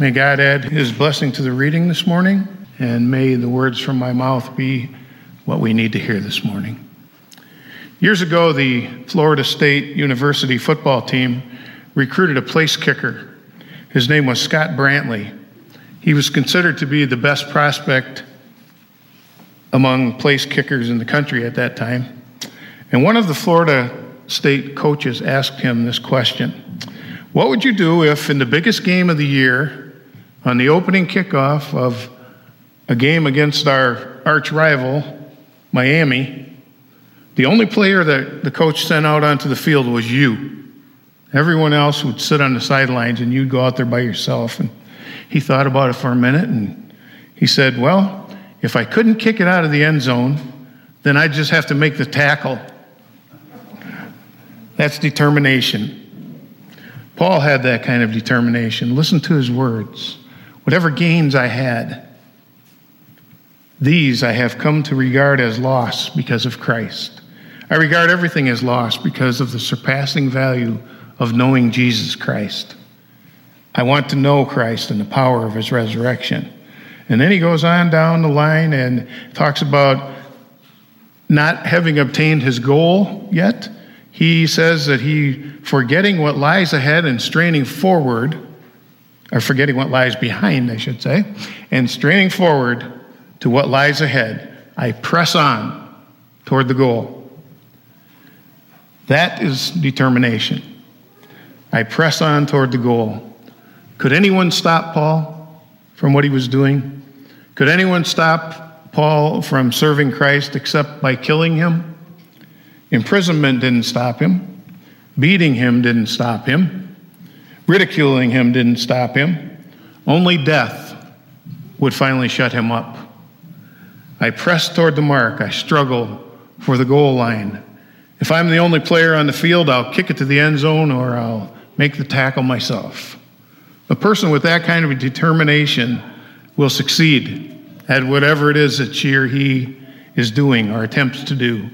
May God add his blessing to the reading this morning, and may the words from my mouth be what we need to hear this morning. Years ago, the Florida State University football team recruited a place kicker. His name was Scott Brantley. He was considered to be the best prospect among place kickers in the country at that time. And one of the Florida State coaches asked him this question What would you do if, in the biggest game of the year, on the opening kickoff of a game against our arch rival, Miami, the only player that the coach sent out onto the field was you. Everyone else would sit on the sidelines and you'd go out there by yourself. And he thought about it for a minute and he said, Well, if I couldn't kick it out of the end zone, then I'd just have to make the tackle. That's determination. Paul had that kind of determination. Listen to his words. Whatever gains I had, these I have come to regard as loss because of Christ. I regard everything as loss because of the surpassing value of knowing Jesus Christ. I want to know Christ and the power of his resurrection. And then he goes on down the line and talks about not having obtained his goal yet. He says that he, forgetting what lies ahead and straining forward, or forgetting what lies behind, I should say, and straining forward to what lies ahead, I press on toward the goal. That is determination. I press on toward the goal. Could anyone stop Paul from what he was doing? Could anyone stop Paul from serving Christ except by killing him? Imprisonment didn't stop him. Beating him didn't stop him. Ridiculing him didn't stop him. Only death would finally shut him up. I press toward the mark. I struggle for the goal line. If I'm the only player on the field, I'll kick it to the end zone or I'll make the tackle myself. A person with that kind of determination will succeed at whatever it is that she or he is doing or attempts to do.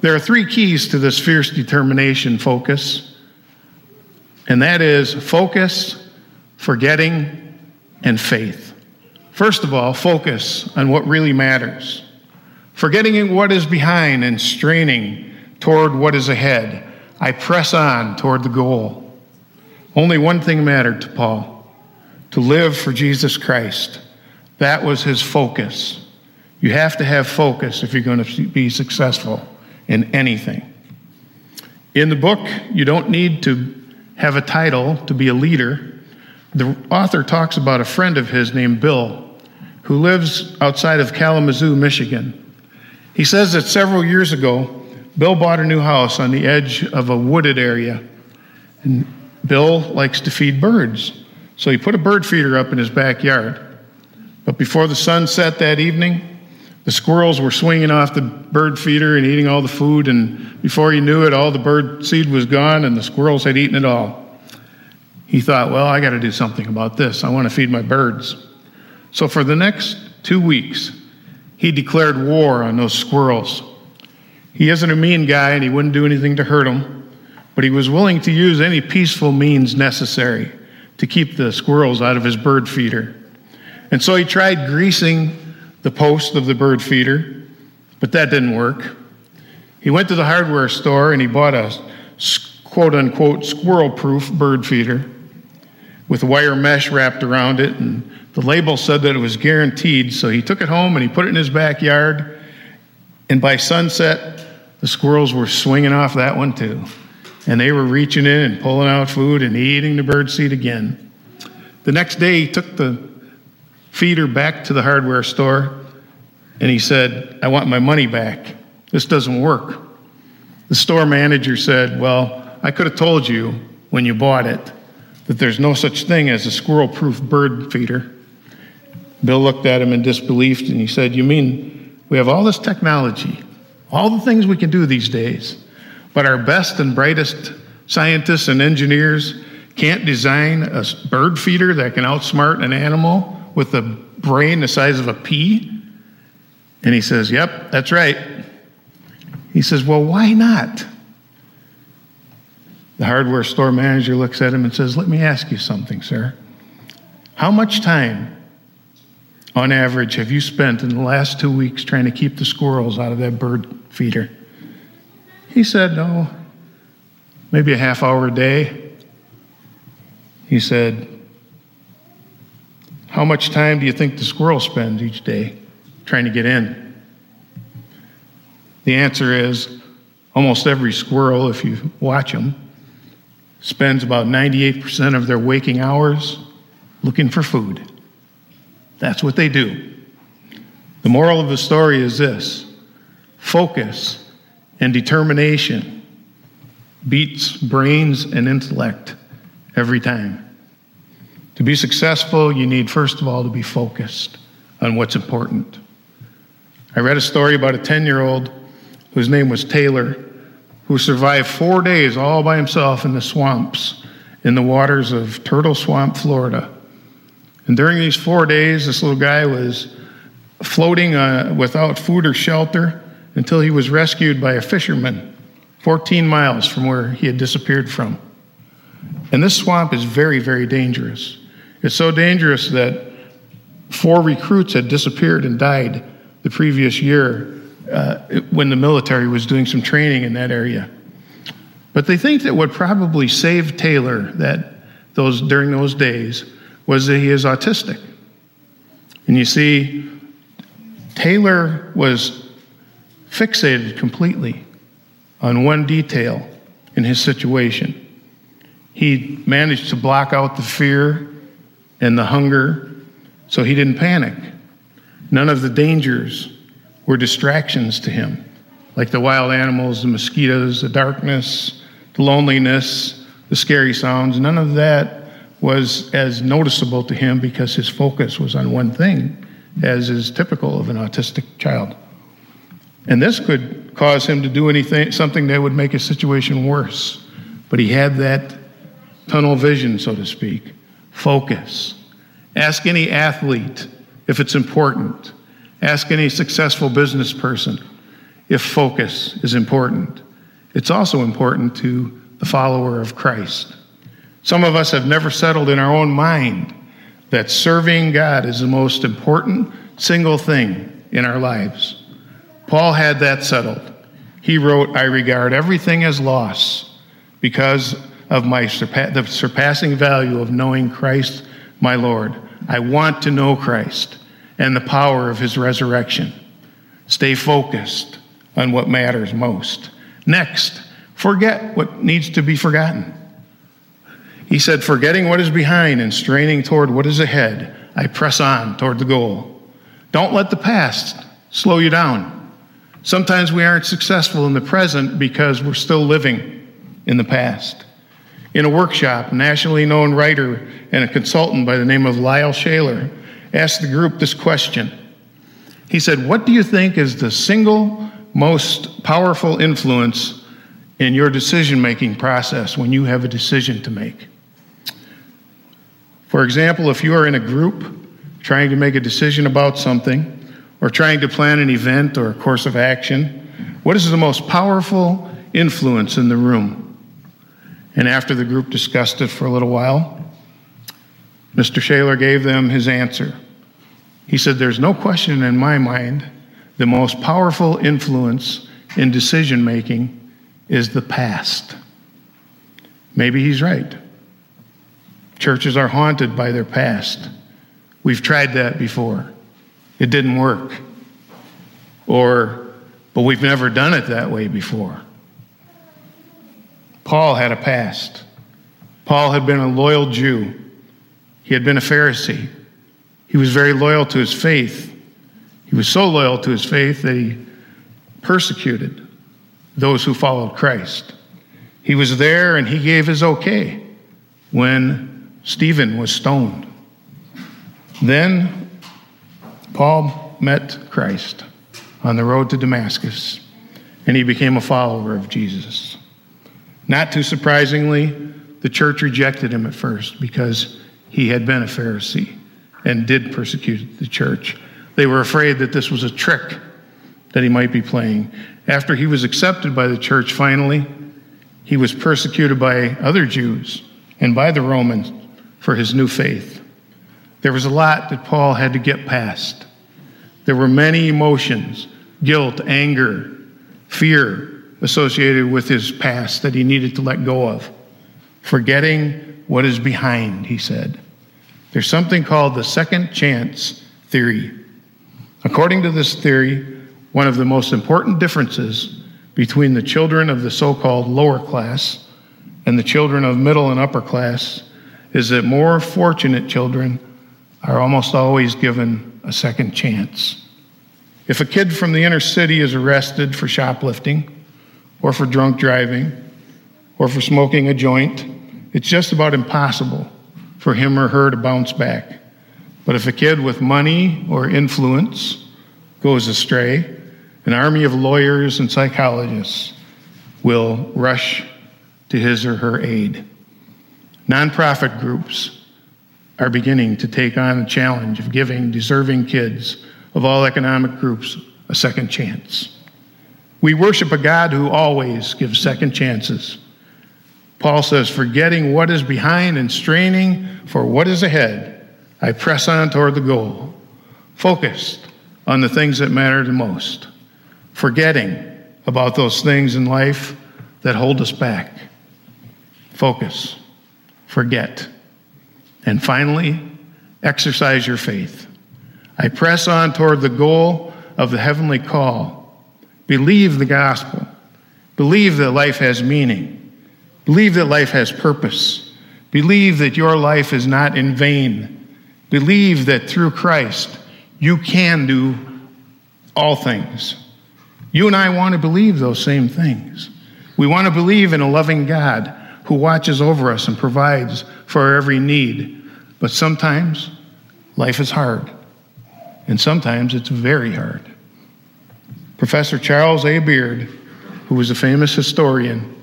There are three keys to this fierce determination focus and that is focus, forgetting, and faith. First of all, focus on what really matters, forgetting what is behind and straining toward what is ahead. I press on toward the goal. Only one thing mattered to Paul to live for Jesus Christ. That was his focus. You have to have focus if you're going to be successful in anything. In the book, you don't need to have a title to be a leader. The author talks about a friend of his named Bill who lives outside of Kalamazoo, Michigan. He says that several years ago, Bill bought a new house on the edge of a wooded area. And Bill likes to feed birds. So he put a bird feeder up in his backyard. But before the sun set that evening, the squirrels were swinging off the bird feeder and eating all the food, and before he knew it, all the bird seed was gone and the squirrels had eaten it all. He thought, well, I got to do something about this. I want to feed my birds. So for the next two weeks, he declared war on those squirrels. He isn't a mean guy and he wouldn't do anything to hurt them, but he was willing to use any peaceful means necessary to keep the squirrels out of his bird feeder. And so he tried greasing the post of the bird feeder, but that didn't work. He went to the hardware store and he bought a quote unquote squirrel proof bird feeder with wire mesh wrapped around it, and the label said that it was guaranteed. So he took it home and he put it in his backyard, and by sunset, the squirrels were swinging off that one too. And they were reaching in and pulling out food and eating the bird seed again. The next day, he took the feeder back to the hardware store and he said, I want my money back. This doesn't work. The store manager said, Well, I could have told you when you bought it that there's no such thing as a squirrel proof bird feeder. Bill looked at him in disbelief and he said, You mean we have all this technology, all the things we can do these days, but our best and brightest scientists and engineers can't design a bird feeder that can outsmart an animal with a brain the size of a pea? And he says, Yep, that's right. He says, Well, why not? The hardware store manager looks at him and says, Let me ask you something, sir. How much time, on average, have you spent in the last two weeks trying to keep the squirrels out of that bird feeder? He said, No, maybe a half hour a day. He said, How much time do you think the squirrel spends each day trying to get in? The answer is almost every squirrel, if you watch them, spends about 98% of their waking hours looking for food. That's what they do. The moral of the story is this focus and determination beats brains and intellect every time. To be successful, you need, first of all, to be focused on what's important. I read a story about a 10 year old whose name was Taylor, who survived four days all by himself in the swamps in the waters of Turtle Swamp, Florida. And during these four days, this little guy was floating uh, without food or shelter until he was rescued by a fisherman 14 miles from where he had disappeared from. And this swamp is very, very dangerous. It's so dangerous that four recruits had disappeared and died the previous year uh, when the military was doing some training in that area. But they think that what probably saved Taylor that those during those days was that he is autistic. And you see, Taylor was fixated completely on one detail in his situation. He managed to block out the fear and the hunger so he didn't panic. None of the dangers were distractions to him, like the wild animals, the mosquitoes, the darkness, the loneliness, the scary sounds. None of that was as noticeable to him because his focus was on one thing, as is typical of an autistic child. And this could cause him to do anything, something that would make a situation worse. But he had that tunnel vision, so to speak, focus. Ask any athlete if it's important. Ask any successful business person if focus is important. It's also important to the follower of Christ. Some of us have never settled in our own mind that serving God is the most important single thing in our lives. Paul had that settled. He wrote, I regard everything as loss because of my surpa- the surpassing value of knowing Christ, my Lord. I want to know Christ and the power of his resurrection. Stay focused on what matters most. Next, forget what needs to be forgotten. He said, Forgetting what is behind and straining toward what is ahead, I press on toward the goal. Don't let the past slow you down. Sometimes we aren't successful in the present because we're still living in the past. In a workshop, a nationally known writer and a consultant by the name of Lyle Schaller asked the group this question. He said, What do you think is the single most powerful influence in your decision making process when you have a decision to make? For example, if you are in a group trying to make a decision about something, or trying to plan an event or a course of action, what is the most powerful influence in the room? And after the group discussed it for a little while, Mr. Schaller gave them his answer. He said, There's no question in my mind the most powerful influence in decision making is the past. Maybe he's right. Churches are haunted by their past. We've tried that before, it didn't work. Or, but we've never done it that way before. Paul had a past. Paul had been a loyal Jew. He had been a Pharisee. He was very loyal to his faith. He was so loyal to his faith that he persecuted those who followed Christ. He was there and he gave his okay when Stephen was stoned. Then Paul met Christ on the road to Damascus and he became a follower of Jesus. Not too surprisingly, the church rejected him at first because he had been a Pharisee and did persecute the church. They were afraid that this was a trick that he might be playing. After he was accepted by the church finally, he was persecuted by other Jews and by the Romans for his new faith. There was a lot that Paul had to get past. There were many emotions guilt, anger, fear associated with his past that he needed to let go of. Forgetting what is behind, he said. There's something called the second chance theory. According to this theory, one of the most important differences between the children of the so called lower class and the children of middle and upper class is that more fortunate children are almost always given a second chance. If a kid from the inner city is arrested for shoplifting, or for drunk driving, or for smoking a joint, it's just about impossible for him or her to bounce back. But if a kid with money or influence goes astray, an army of lawyers and psychologists will rush to his or her aid. Nonprofit groups are beginning to take on the challenge of giving deserving kids of all economic groups a second chance. We worship a God who always gives second chances. Paul says, forgetting what is behind and straining for what is ahead, I press on toward the goal, focused on the things that matter the most, forgetting about those things in life that hold us back. Focus, forget. And finally, exercise your faith. I press on toward the goal of the heavenly call. Believe the gospel. Believe that life has meaning. Believe that life has purpose. Believe that your life is not in vain. Believe that through Christ you can do all things. You and I want to believe those same things. We want to believe in a loving God who watches over us and provides for our every need. But sometimes life is hard and sometimes it's very hard. Professor Charles A. Beard, who was a famous historian,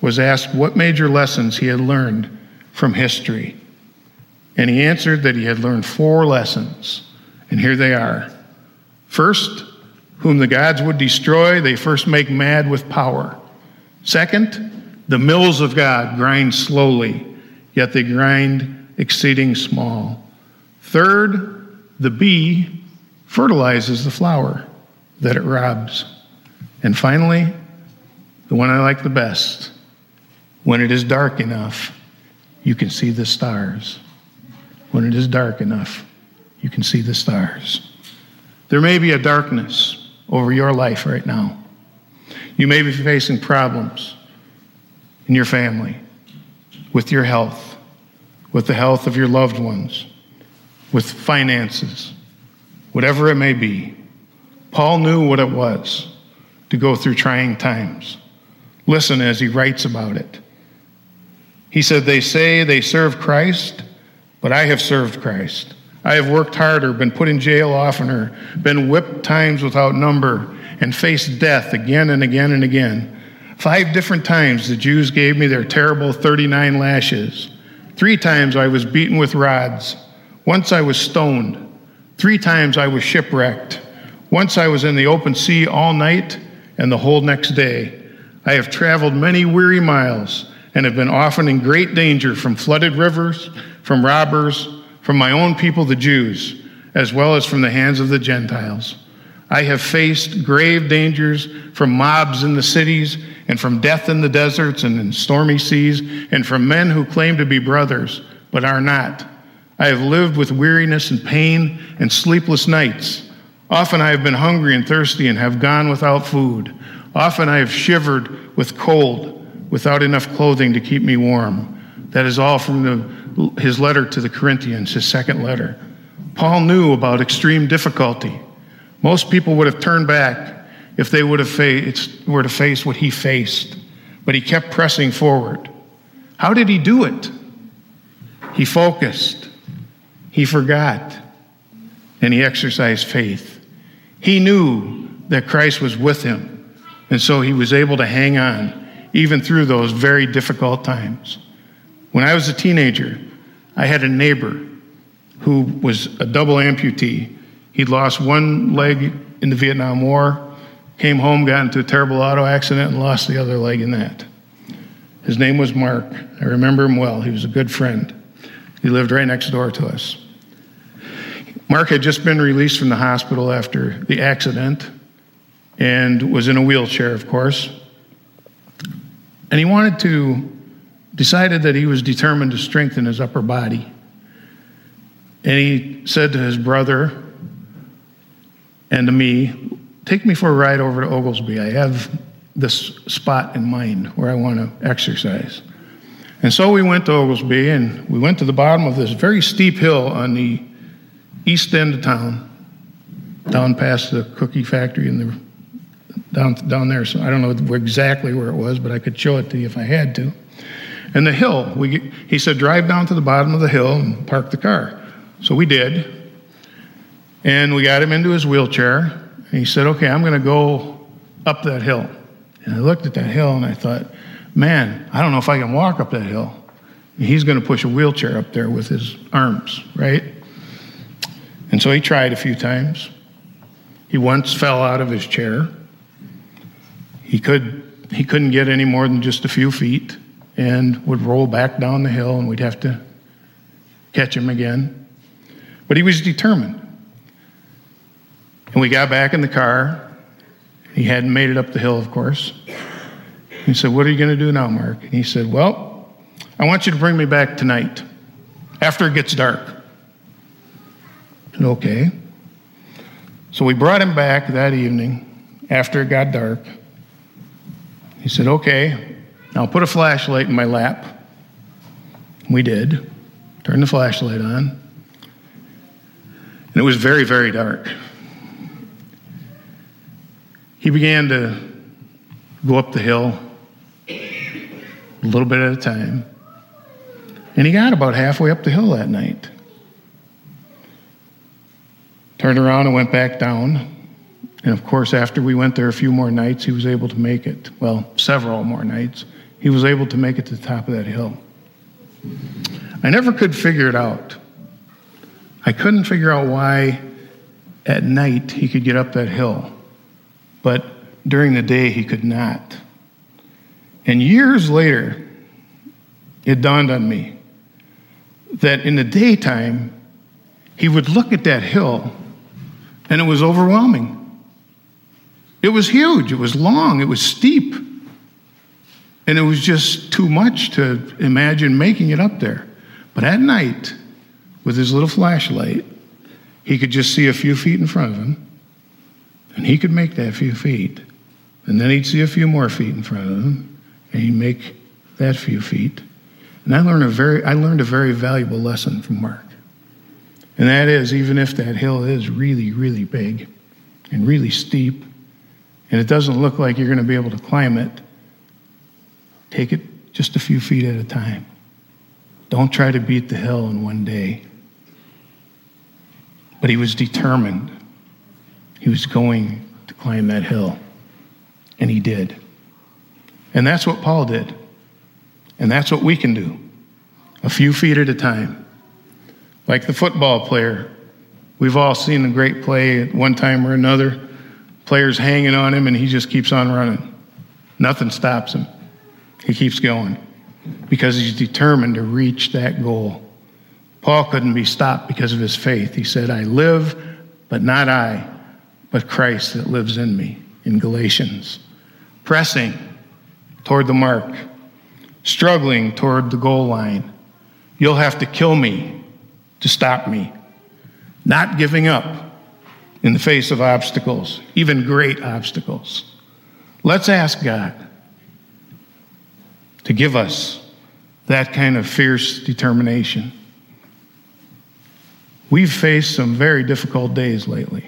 was asked what major lessons he had learned from history. And he answered that he had learned four lessons. And here they are. First, whom the gods would destroy, they first make mad with power. Second, the mills of God grind slowly, yet they grind exceeding small. Third, the bee fertilizes the flower that it robs. And finally, the one I like the best when it is dark enough, you can see the stars. When it is dark enough, you can see the stars. There may be a darkness over your life right now. You may be facing problems in your family, with your health, with the health of your loved ones with finances, whatever it may be. Paul knew what it was to go through trying times. Listen as he writes about it. He said, They say they serve Christ, but I have served Christ. I have worked harder, been put in jail oftener, been whipped times without number, and faced death again and again and again. Five different times the Jews gave me their terrible 39 lashes. Three times I was beaten with rods. Once I was stoned. Three times I was shipwrecked. Once I was in the open sea all night and the whole next day. I have traveled many weary miles and have been often in great danger from flooded rivers, from robbers, from my own people, the Jews, as well as from the hands of the Gentiles. I have faced grave dangers from mobs in the cities, and from death in the deserts and in stormy seas, and from men who claim to be brothers, but are not I have lived with weariness and pain and sleepless nights. Often I have been hungry and thirsty and have gone without food. Often I have shivered with cold without enough clothing to keep me warm. That is all from the, his letter to the Corinthians, his second letter. Paul knew about extreme difficulty. Most people would have turned back if they would have were to face what he faced, but he kept pressing forward. How did he do it? He focused. He forgot and he exercised faith. He knew that Christ was with him, and so he was able to hang on even through those very difficult times. When I was a teenager, I had a neighbor who was a double amputee. He'd lost one leg in the Vietnam War, came home, got into a terrible auto accident, and lost the other leg in that. His name was Mark. I remember him well. He was a good friend. He lived right next door to us. Mark had just been released from the hospital after the accident and was in a wheelchair, of course. And he wanted to, decided that he was determined to strengthen his upper body. And he said to his brother and to me, Take me for a ride over to Oglesby. I have this spot in mind where I want to exercise. And so we went to Oglesby and we went to the bottom of this very steep hill on the east end of town, down past the cookie factory and the down down there. So I don't know exactly where it was, but I could show it to you if I had to. And the hill, we, he said, drive down to the bottom of the hill and park the car. So we did. And we got him into his wheelchair. And he said, okay, I'm going to go up that hill. And I looked at that hill and I thought, man, I don't know if I can walk up that hill. He's going to push a wheelchair up there with his arms, right? And so he tried a few times. He once fell out of his chair. He, could, he couldn't get any more than just a few feet and would roll back down the hill, and we'd have to catch him again. But he was determined. And we got back in the car. He hadn't made it up the hill, of course. He said, What are you going to do now, Mark? And he said, Well, I want you to bring me back tonight after it gets dark. Said, okay. So we brought him back that evening after it got dark. He said, okay, now put a flashlight in my lap. We did. Turned the flashlight on. And it was very, very dark. He began to go up the hill a little bit at a time. And he got about halfway up the hill that night turned around and went back down. And of course, after we went there a few more nights, he was able to make it. Well, several more nights. He was able to make it to the top of that hill. I never could figure it out. I couldn't figure out why at night he could get up that hill, but during the day he could not. And years later, it dawned on me that in the daytime, he would look at that hill and it was overwhelming. It was huge, it was long, it was steep. And it was just too much to imagine making it up there. But at night, with his little flashlight, he could just see a few feet in front of him, and he could make that few feet. And then he'd see a few more feet in front of him, and he'd make that few feet. And I learned a very, I learned a very valuable lesson from Mark. And that is, even if that hill is really, really big and really steep, and it doesn't look like you're going to be able to climb it, take it just a few feet at a time. Don't try to beat the hill in one day. But he was determined. He was going to climb that hill. And he did. And that's what Paul did. And that's what we can do a few feet at a time. Like the football player. We've all seen a great play at one time or another. Player's hanging on him and he just keeps on running. Nothing stops him. He keeps going because he's determined to reach that goal. Paul couldn't be stopped because of his faith. He said, I live, but not I, but Christ that lives in me, in Galatians. Pressing toward the mark, struggling toward the goal line. You'll have to kill me to stop me. Not giving up in the face of obstacles, even great obstacles. Let's ask God to give us that kind of fierce determination. We've faced some very difficult days lately.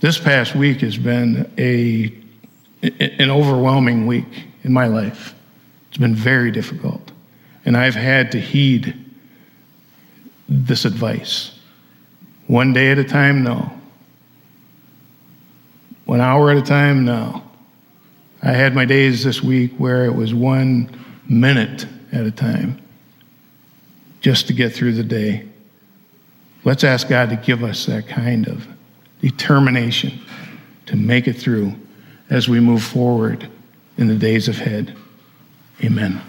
This past week has been a, an overwhelming week in my life. It's been very difficult. And I've had to heed this advice. One day at a time, no. One hour at a time, no. I had my days this week where it was one minute at a time just to get through the day. Let's ask God to give us that kind of determination to make it through as we move forward in the days ahead. Amen.